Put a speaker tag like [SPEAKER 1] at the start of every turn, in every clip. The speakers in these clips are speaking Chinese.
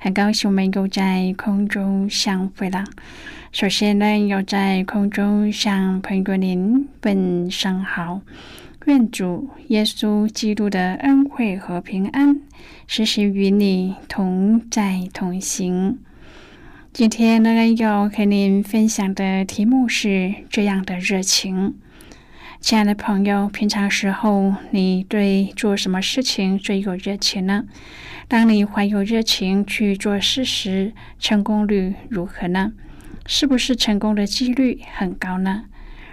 [SPEAKER 1] 很高兴我们又在空中相会了。首先呢，要在空中向朋友您问声好，愿主耶稣基督的恩惠和平安时时与你同在同行。今天呢，要和您分享的题目是这样的热情。亲爱的朋友，平常时候你对做什么事情最有热情呢？当你怀有热情去做事时，成功率如何呢？是不是成功的几率很高呢？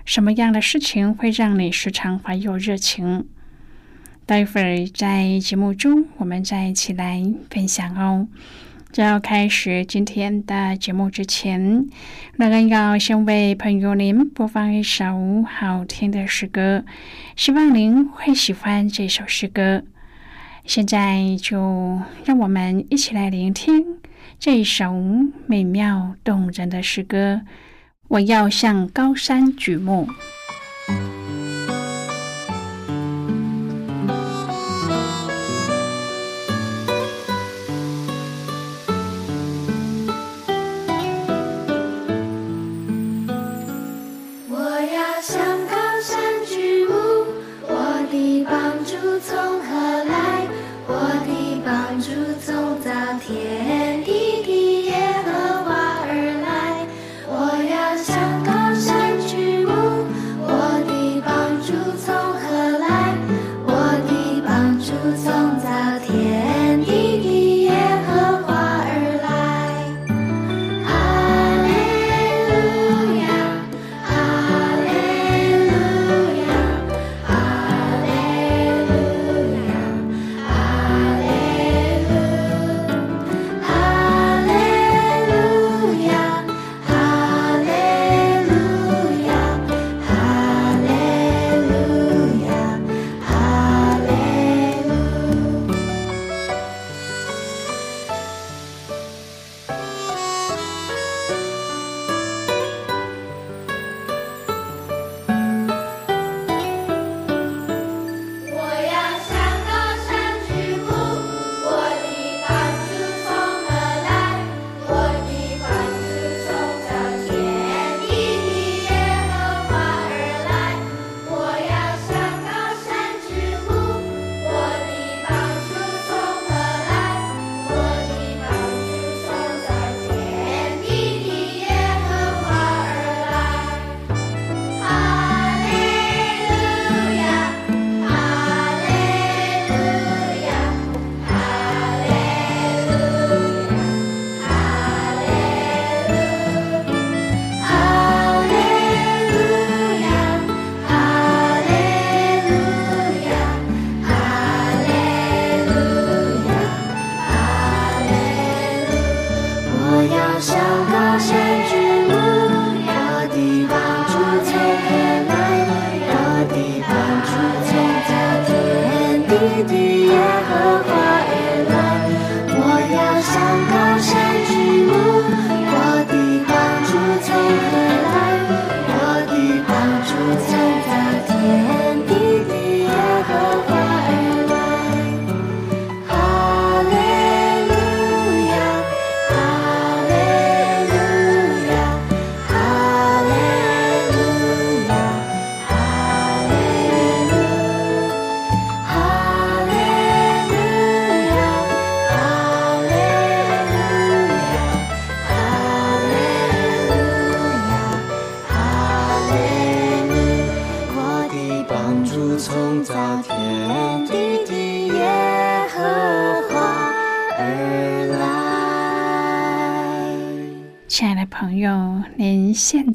[SPEAKER 1] 什么样的事情会让你时常怀有热情？待会儿在节目中，我们再一起来分享哦。在要开始今天的节目之前，那个要先为朋友您播放一首好听的诗歌，希望您会喜欢这首诗歌。现在就让我们一起来聆听这一首美妙动人的诗歌。我要向高山举目。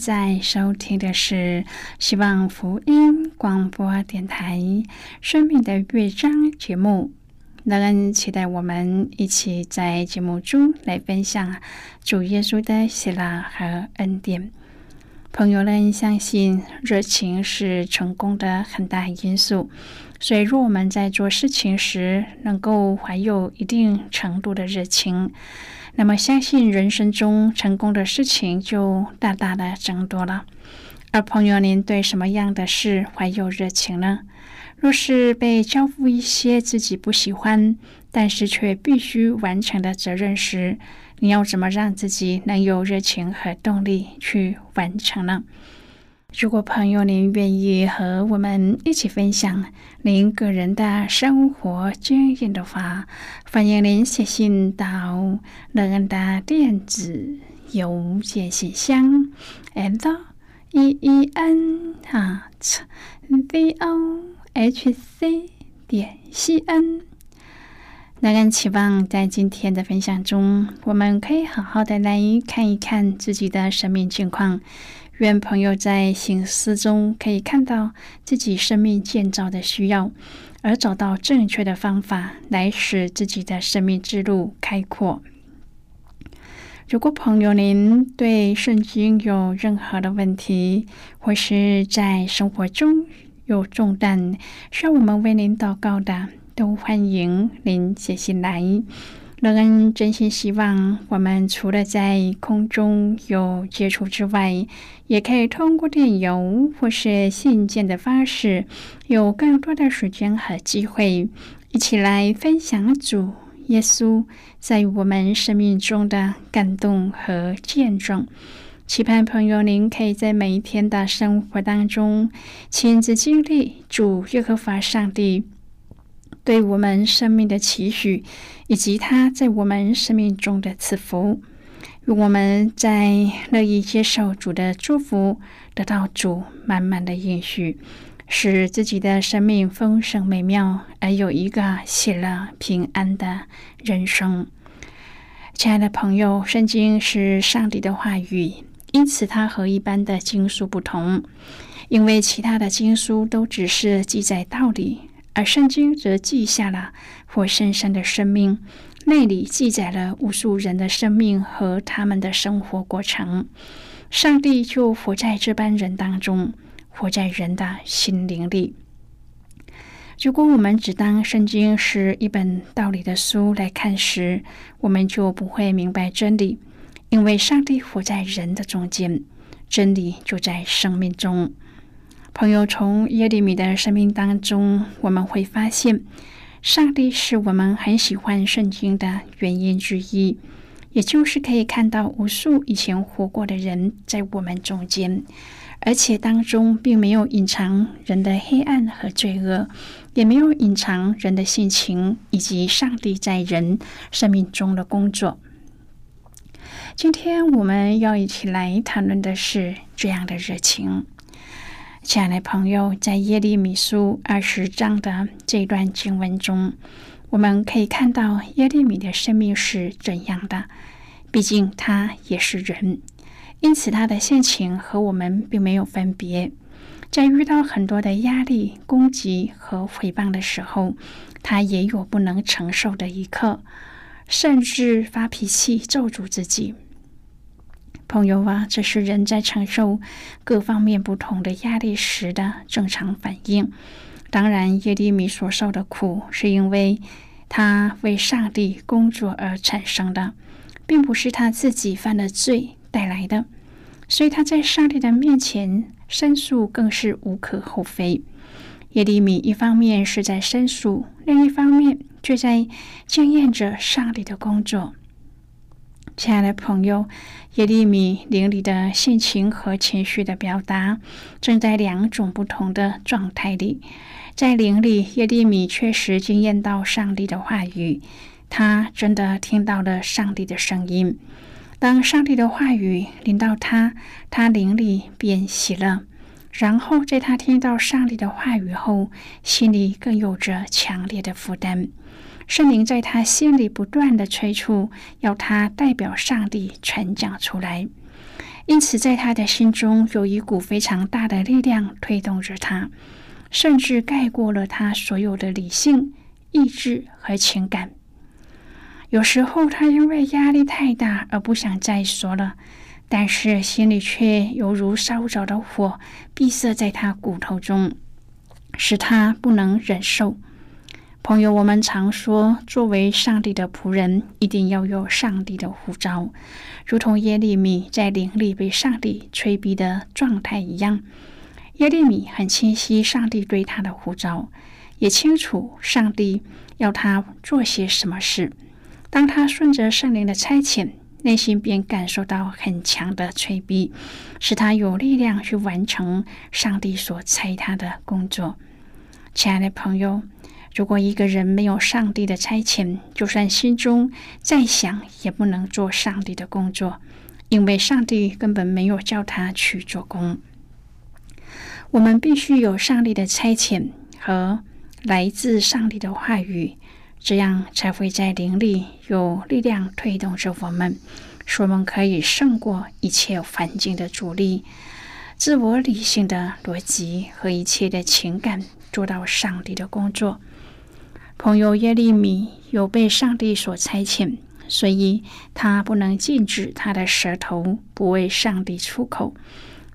[SPEAKER 1] 在收听的是希望福音广播电台《生命的乐章》节目。乐恩期待我们一起在节目中来分享主耶稣的喜乐和恩典。朋友们相信，热情是成功的很大因素。所以，若我们在做事情时能够怀有一定程度的热情，那么，相信人生中成功的事情就大大的增多了。而朋友，您对什么样的事怀有热情呢？若是被交付一些自己不喜欢，但是却必须完成的责任时，你要怎么让自己能有热情和动力去完成呢？如果朋友您愿意和我们一起分享您个人的生活经验的话，欢迎您写信到乐恩的电子邮件信箱，l e e n at v o h c 点 c n。乐恩期望在今天的分享中，我们可以好好的来看一看自己的生命情况。愿朋友在醒思中可以看到自己生命建造的需要，而找到正确的方法来使自己的生命之路开阔。如果朋友您对圣经有任何的问题，或是在生活中有重担需要我们为您祷告的，都欢迎您写信来。乐恩真心希望，我们除了在空中有接触之外，也可以通过电邮或是信件的方式，有更多的时间和机会，一起来分享主耶稣在我们生命中的感动和见证。期盼朋友您可以在每一天的生活当中，亲自经历主耶和华上帝。对我们生命的期许，以及他在我们生命中的赐福，我们在乐意接受主的祝福，得到主满满的应许，使自己的生命丰盛美妙，而有一个喜乐平安的人生。亲爱的朋友，圣经是上帝的话语，因此它和一般的经书不同，因为其他的经书都只是记载道理。而圣经则记下了活生生的生命，那里记载了无数人的生命和他们的生活过程。上帝就活在这般人当中，活在人的心灵里。如果我们只当圣经是一本道理的书来看时，我们就不会明白真理，因为上帝活在人的中间，真理就在生命中。朋友，从耶利米的生命当中，我们会发现，上帝是我们很喜欢圣经的原因之一，也就是可以看到无数以前活过的人在我们中间，而且当中并没有隐藏人的黑暗和罪恶，也没有隐藏人的性情以及上帝在人生命中的工作。今天我们要一起来谈论的是这样的热情。亲爱的朋友，在耶利米书二十章的这段经文中，我们可以看到耶利米的生命是怎样的。毕竟他也是人，因此他的性情和我们并没有分别。在遇到很多的压力、攻击和诽谤的时候，他也有不能承受的一刻，甚至发脾气咒诅自己。朋友啊，这是人在承受各方面不同的压力时的正常反应。当然，耶利米所受的苦，是因为他为上帝工作而产生的，并不是他自己犯的罪带来的。所以他在上帝的面前申诉，更是无可厚非。耶利米一方面是在申诉，另一方面却在经验着上帝的工作。亲爱的朋友，耶利米灵里的性情和情绪的表达，正在两种不同的状态里。在灵里，耶利米确实惊艳到上帝的话语，他真的听到了上帝的声音。当上帝的话语临到他，他灵里便喜了。然后，在他听到上帝的话语后，心里更有着强烈的负担。圣灵在他心里不断的催促，要他代表上帝传讲出来。因此，在他的心中有一股非常大的力量推动着他，甚至盖过了他所有的理性、意志和情感。有时候，他因为压力太大而不想再说了，但是心里却犹如烧着的火，闭塞在他骨头中，使他不能忍受。朋友，我们常说，作为上帝的仆人，一定要有上帝的呼召，如同耶利米在灵里被上帝催逼的状态一样。耶利米很清晰上帝对他的呼召，也清楚上帝要他做些什么事。当他顺着圣灵的差遣，内心便感受到很强的催逼，使他有力量去完成上帝所差他的工作。亲爱的朋友。如果一个人没有上帝的差遣，就算心中再想，也不能做上帝的工作，因为上帝根本没有叫他去做工。我们必须有上帝的差遣和来自上帝的话语，这样才会在灵里有力量推动着我们，使我们可以胜过一切环境的阻力、自我理性的逻辑和一切的情感，做到上帝的工作。朋友耶利米有被上帝所差遣，所以他不能禁止他的舌头不为上帝出口，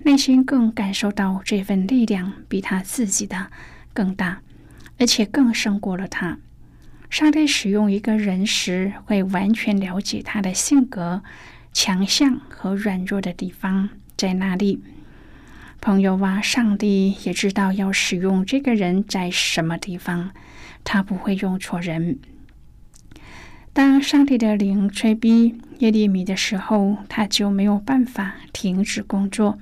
[SPEAKER 1] 内心更感受到这份力量比他自己的更大，而且更胜过了他。上帝使用一个人时，会完全了解他的性格、强项和软弱的地方在哪里。朋友啊，上帝也知道要使用这个人在什么地方。他不会用错人。当上帝的灵催逼耶利米的时候，他就没有办法停止工作。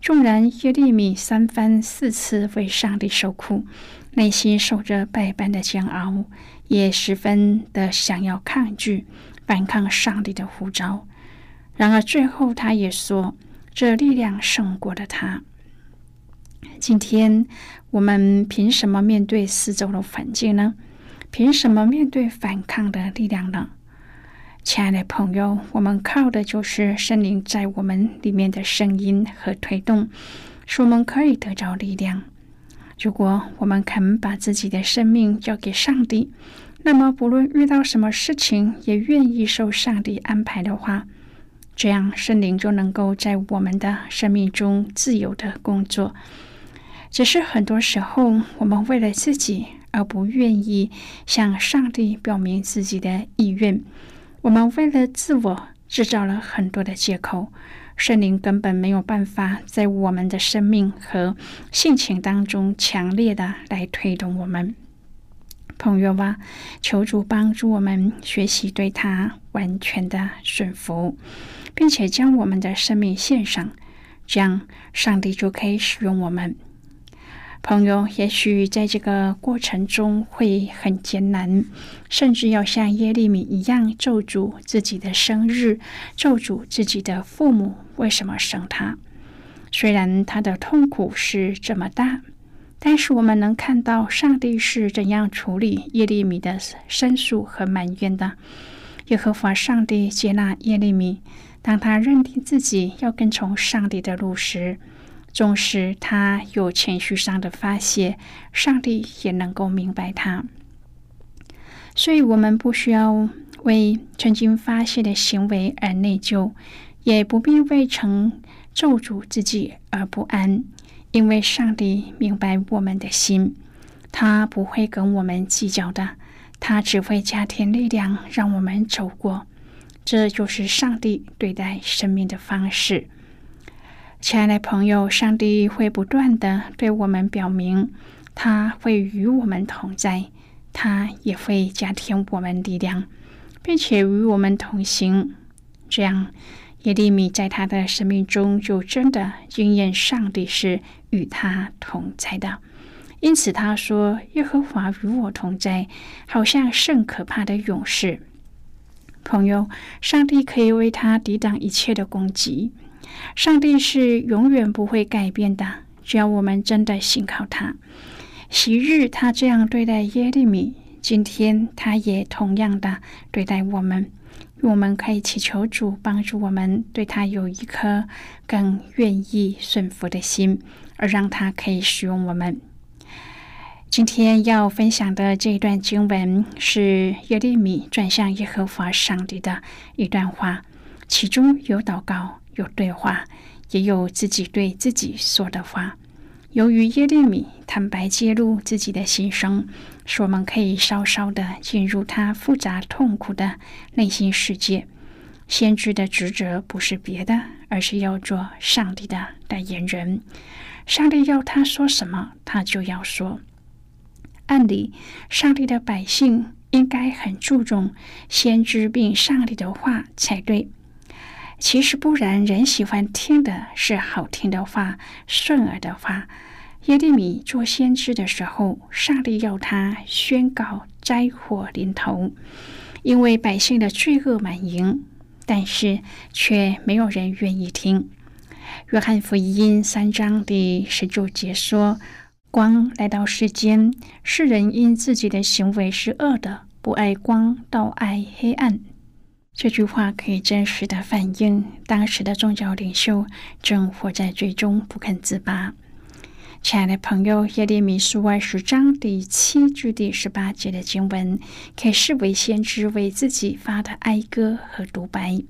[SPEAKER 1] 纵然耶利米三番四次为上帝受苦，内心受着百般的煎熬，也十分的想要抗拒、反抗上帝的呼召。然而最后，他也说：“这力量胜过了他。”今天。我们凭什么面对四周的环境呢？凭什么面对反抗的力量呢？亲爱的朋友，我们靠的就是圣灵在我们里面的声音和推动，使我们可以得着力量。如果我们肯把自己的生命交给上帝，那么不论遇到什么事情，也愿意受上帝安排的话，这样圣灵就能够在我们的生命中自由的工作。只是很多时候，我们为了自己而不愿意向上帝表明自己的意愿。我们为了自我制造了很多的借口，圣灵根本没有办法在我们的生命和性情当中强烈的来推动我们。朋友啊，求主帮助我们学习对他完全的顺服，并且将我们的生命献上，这样上帝就可以使用我们。朋友，也许在这个过程中会很艰难，甚至要像耶利米一样咒诅自己的生日，咒诅自己的父母为什么生他。虽然他的痛苦是这么大，但是我们能看到上帝是怎样处理耶利米的申诉和埋怨的。耶和华上帝接纳耶利米，当他认定自己要跟从上帝的路时。纵使他有情绪上的发泄，上帝也能够明白他。所以，我们不需要为曾经发泄的行为而内疚，也不必为曾咒诅自己而不安，因为上帝明白我们的心，他不会跟我们计较的，他只会加添力量，让我们走过。这就是上帝对待生命的方式。亲爱的朋友，上帝会不断的对我们表明，他会与我们同在，他也会加添我们力量，并且与我们同行。这样，耶利米在他的生命中就真的经验上帝是与他同在的。因此，他说：“耶和华与我同在，好像甚可怕的勇士。”朋友，上帝可以为他抵挡一切的攻击。上帝是永远不会改变的，只要我们真的信靠他。昔日他这样对待耶利米，今天他也同样的对待我们。我们可以祈求主帮助我们，对他有一颗更愿意顺服的心，而让他可以使用我们。今天要分享的这一段经文是耶利米转向耶和华上帝的一段话，其中有祷告，有对话，也有自己对自己说的话。由于耶利米坦白揭露自己的心声，使我们可以稍稍的进入他复杂痛苦的内心世界。先知的职责不是别的，而是要做上帝的代言人。上帝要他说什么，他就要说。按理，上帝的百姓应该很注重先知并上帝的话才对。其实不然，人喜欢听的是好听的话、顺耳的话。耶利米做先知的时候，上帝要他宣告灾祸临头，因为百姓的罪恶满盈，但是却没有人愿意听。约翰福音三章第十九节说。光来到世间，世人因自己的行为是恶的，不爱光，倒爱黑暗。这句话可以真实的反映当时的宗教领袖正活在最终不肯自拔。亲爱的朋友，耶利米书二十章第七至第十八节的经文，可以视为先知为自己发的哀歌和独白。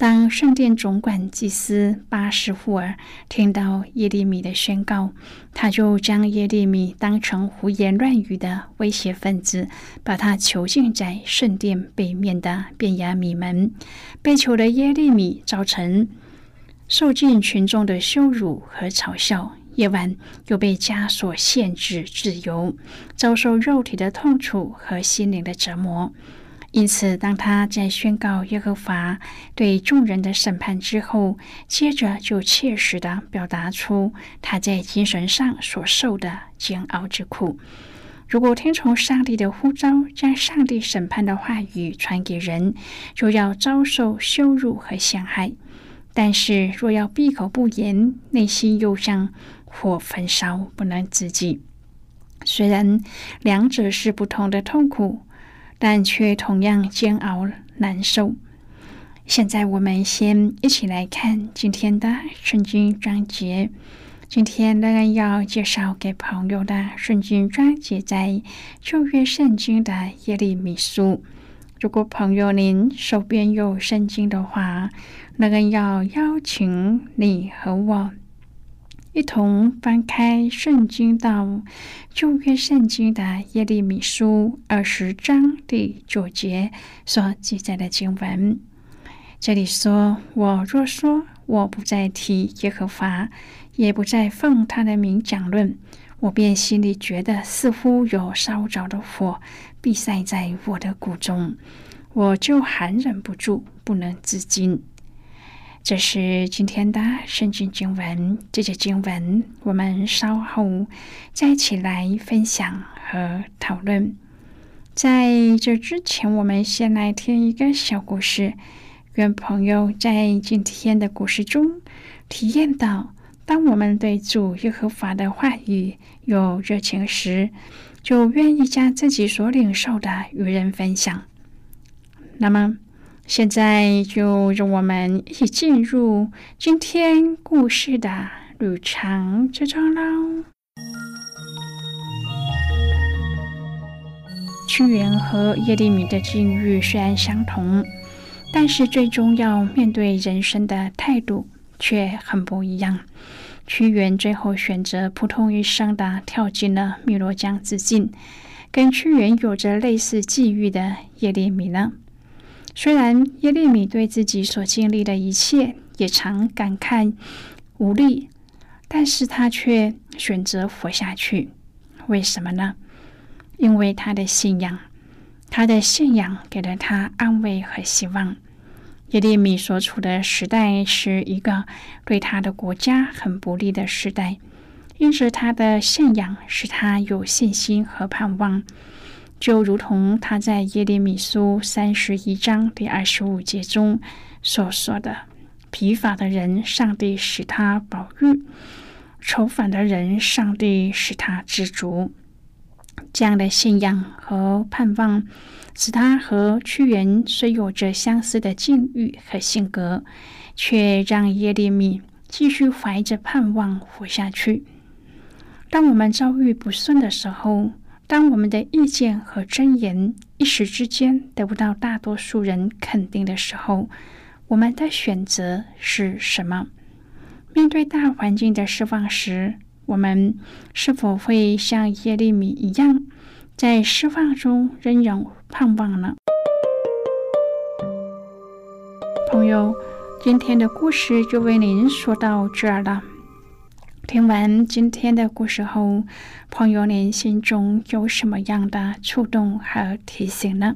[SPEAKER 1] 当圣殿总管祭司巴什户尔听到耶利米的宣告，他就将耶利米当成胡言乱语的威胁分子，把他囚禁在圣殿北面的便雅米门。被囚的耶利米造成受尽群众的羞辱和嘲笑，夜晚又被枷锁限制自由，遭受肉体的痛楚和心灵的折磨。因此，当他在宣告耶和华对众人的审判之后，接着就切实的表达出他在精神上所受的煎熬之苦。如果听从上帝的呼召，将上帝审判的话语传给人，就要遭受羞辱和陷害；但是，若要闭口不言，内心又像火焚烧，不能自己。虽然两者是不同的痛苦。但却同样煎熬难受。现在我们先一起来看今天的圣经章节。今天仍然要介绍给朋友的圣经章节，在旧约圣经的耶利米书。如果朋友您手边有圣经的话，仍然要邀请你和我。一同翻开圣经到旧约圣经的耶利米书二十章第九节所记载的经文。这里说：“我若说我不再提耶和华，也不再奉他的名讲论，我便心里觉得似乎有烧着的火必塞在我的骨中，我就含忍不住，不能自禁。”这是今天的圣经经文，这节经文我们稍后再一起来分享和讨论。在这之前，我们先来听一个小故事，愿朋友在今天的故事中体验到，当我们对主耶和华的话语有热情时，就愿意将自己所领受的与人分享。那么。现在就让我们一起进入今天故事的旅程之中喽。屈原和叶利米的境遇虽然相同，但是最终要面对人生的态度却很不一样。屈原最后选择扑通一声的跳进了汨罗江自尽，跟屈原有着类似际遇的叶利米呢？虽然耶利米对自己所经历的一切也常感慨无力，但是他却选择活下去。为什么呢？因为他的信仰，他的信仰给了他安慰和希望。耶利米所处的时代是一个对他的国家很不利的时代，因此他的信仰使他有信心和盼望。就如同他在耶利米书三十一章第二十五节中所说的：“疲乏的人，上帝使他饱育；愁烦的人，上帝使他知足。”这样的信仰和盼望，使他和屈原虽有着相似的境遇和性格，却让耶利米继续怀着盼望活下去。当我们遭遇不顺的时候，当我们的意见和箴言一时之间得不到大多数人肯定的时候，我们的选择是什么？面对大环境的失望时，我们是否会像耶利米一样，在失望中仍有盼望呢？朋友，今天的故事就为您说到这儿了。听完今天的故事后，朋友您心中有什么样的触动和提醒呢？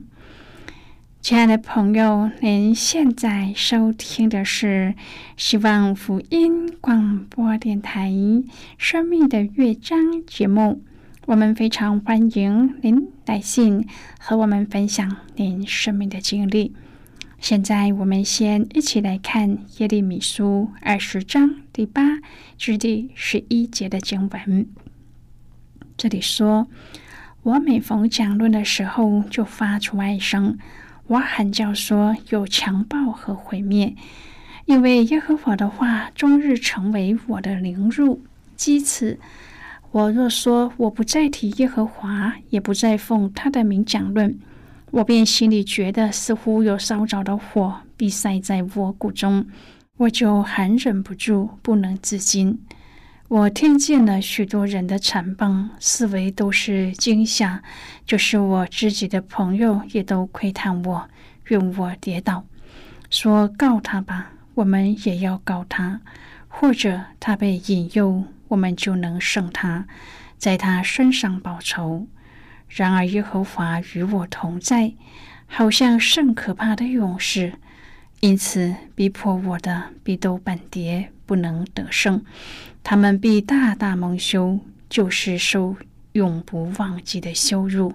[SPEAKER 1] 亲爱的朋友，您现在收听的是希望福音广播电台《生命的乐章》节目。我们非常欢迎您来信和我们分享您生命的经历。现在，我们先一起来看耶利米书二十章第八至第十一节的经文。这里说：“我每逢讲论的时候，就发出哀声。”我喊叫说：“有强暴和毁灭，因为耶和华的话终日成为我的凌辱讥刺。我若说我不再提耶和华，也不再奉他的名讲论，我便心里觉得似乎有烧着的火必塞在我骨中，我就还忍不住，不能自禁。我听见了许多人的残棒，思维都是惊吓。就是我自己的朋友也都窥探我，愿我跌倒，说告他吧，我们也要告他；或者他被引诱，我们就能胜他，在他身上报仇。然而耶和华与我同在，好像甚可怕的勇士，因此逼迫我的必都半跌，不能得胜。他们必大大蒙羞，就是受永不忘记的羞辱，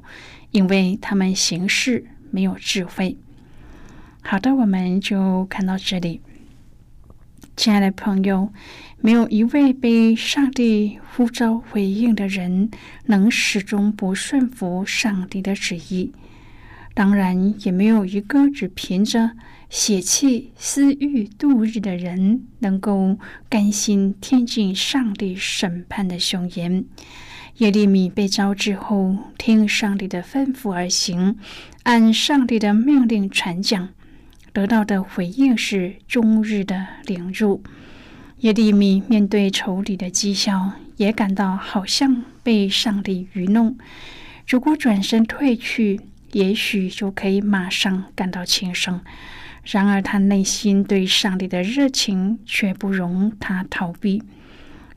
[SPEAKER 1] 因为他们行事没有智慧。好的，我们就看到这里。亲爱的朋友，没有一位被上帝呼召回应的人，能始终不顺服上帝的旨意。当然，也没有一个只凭着。血气私欲度日的人，能够甘心听进上帝审判的凶言。耶利米被召之后，听上帝的吩咐而行，按上帝的命令传讲，得到的回应是终日的凌辱。耶利米面对仇敌的讥笑，也感到好像被上帝愚弄。如果转身退去，也许就可以马上感到轻松。然而，他内心对上帝的热情却不容他逃避。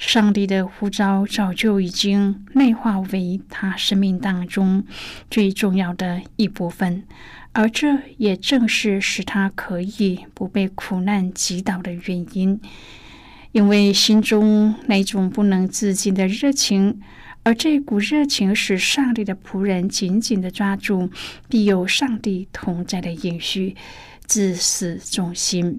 [SPEAKER 1] 上帝的呼召早就已经内化为他生命当中最重要的一部分，而这也正是使他可以不被苦难击倒的原因。因为心中那种不能自禁的热情，而这股热情使上帝的仆人紧紧的抓住必有上帝同在的应许。自始忠心，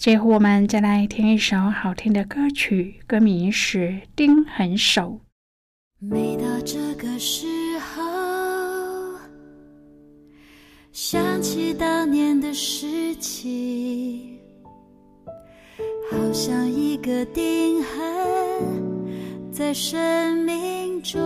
[SPEAKER 1] 最后，我们再来听一首好听的歌曲，歌名是《钉痕手》。
[SPEAKER 2] 每到这个时候，想起当年的事情，好像一个钉痕在生命中，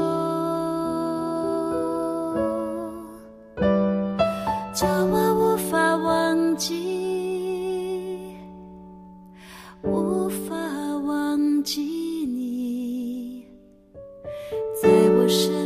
[SPEAKER 1] 不是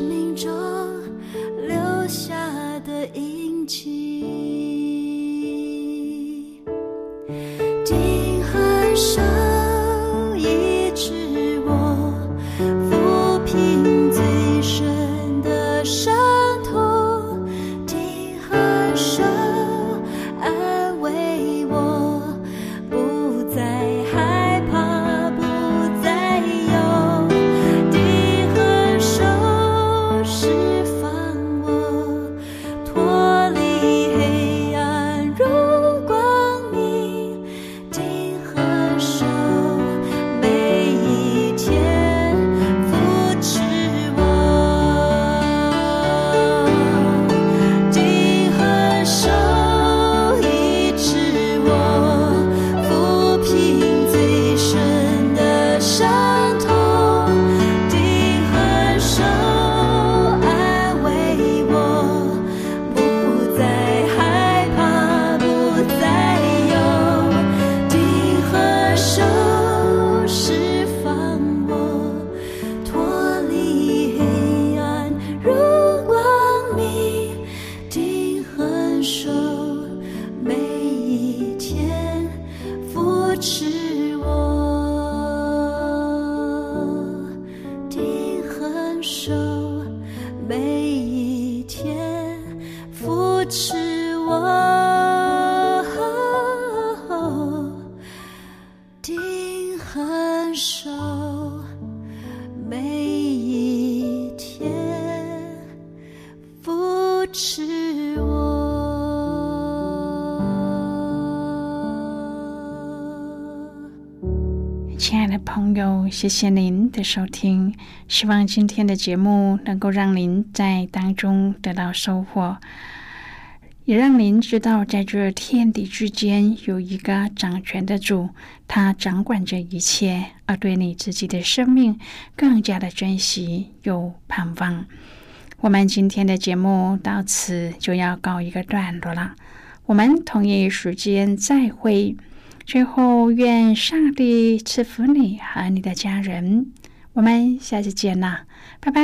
[SPEAKER 1] 谢谢您的收听，希望今天的节目能够让您在当中得到收获。也让您知道，在这天地之间有一个掌权的主，他掌管着一切，而对你自己的生命更加的珍惜又盼望。我们今天的节目到此就要告一个段落了，我们同一时间再会。最后，愿上帝赐福你和你的家人。我们下期见啦，拜拜。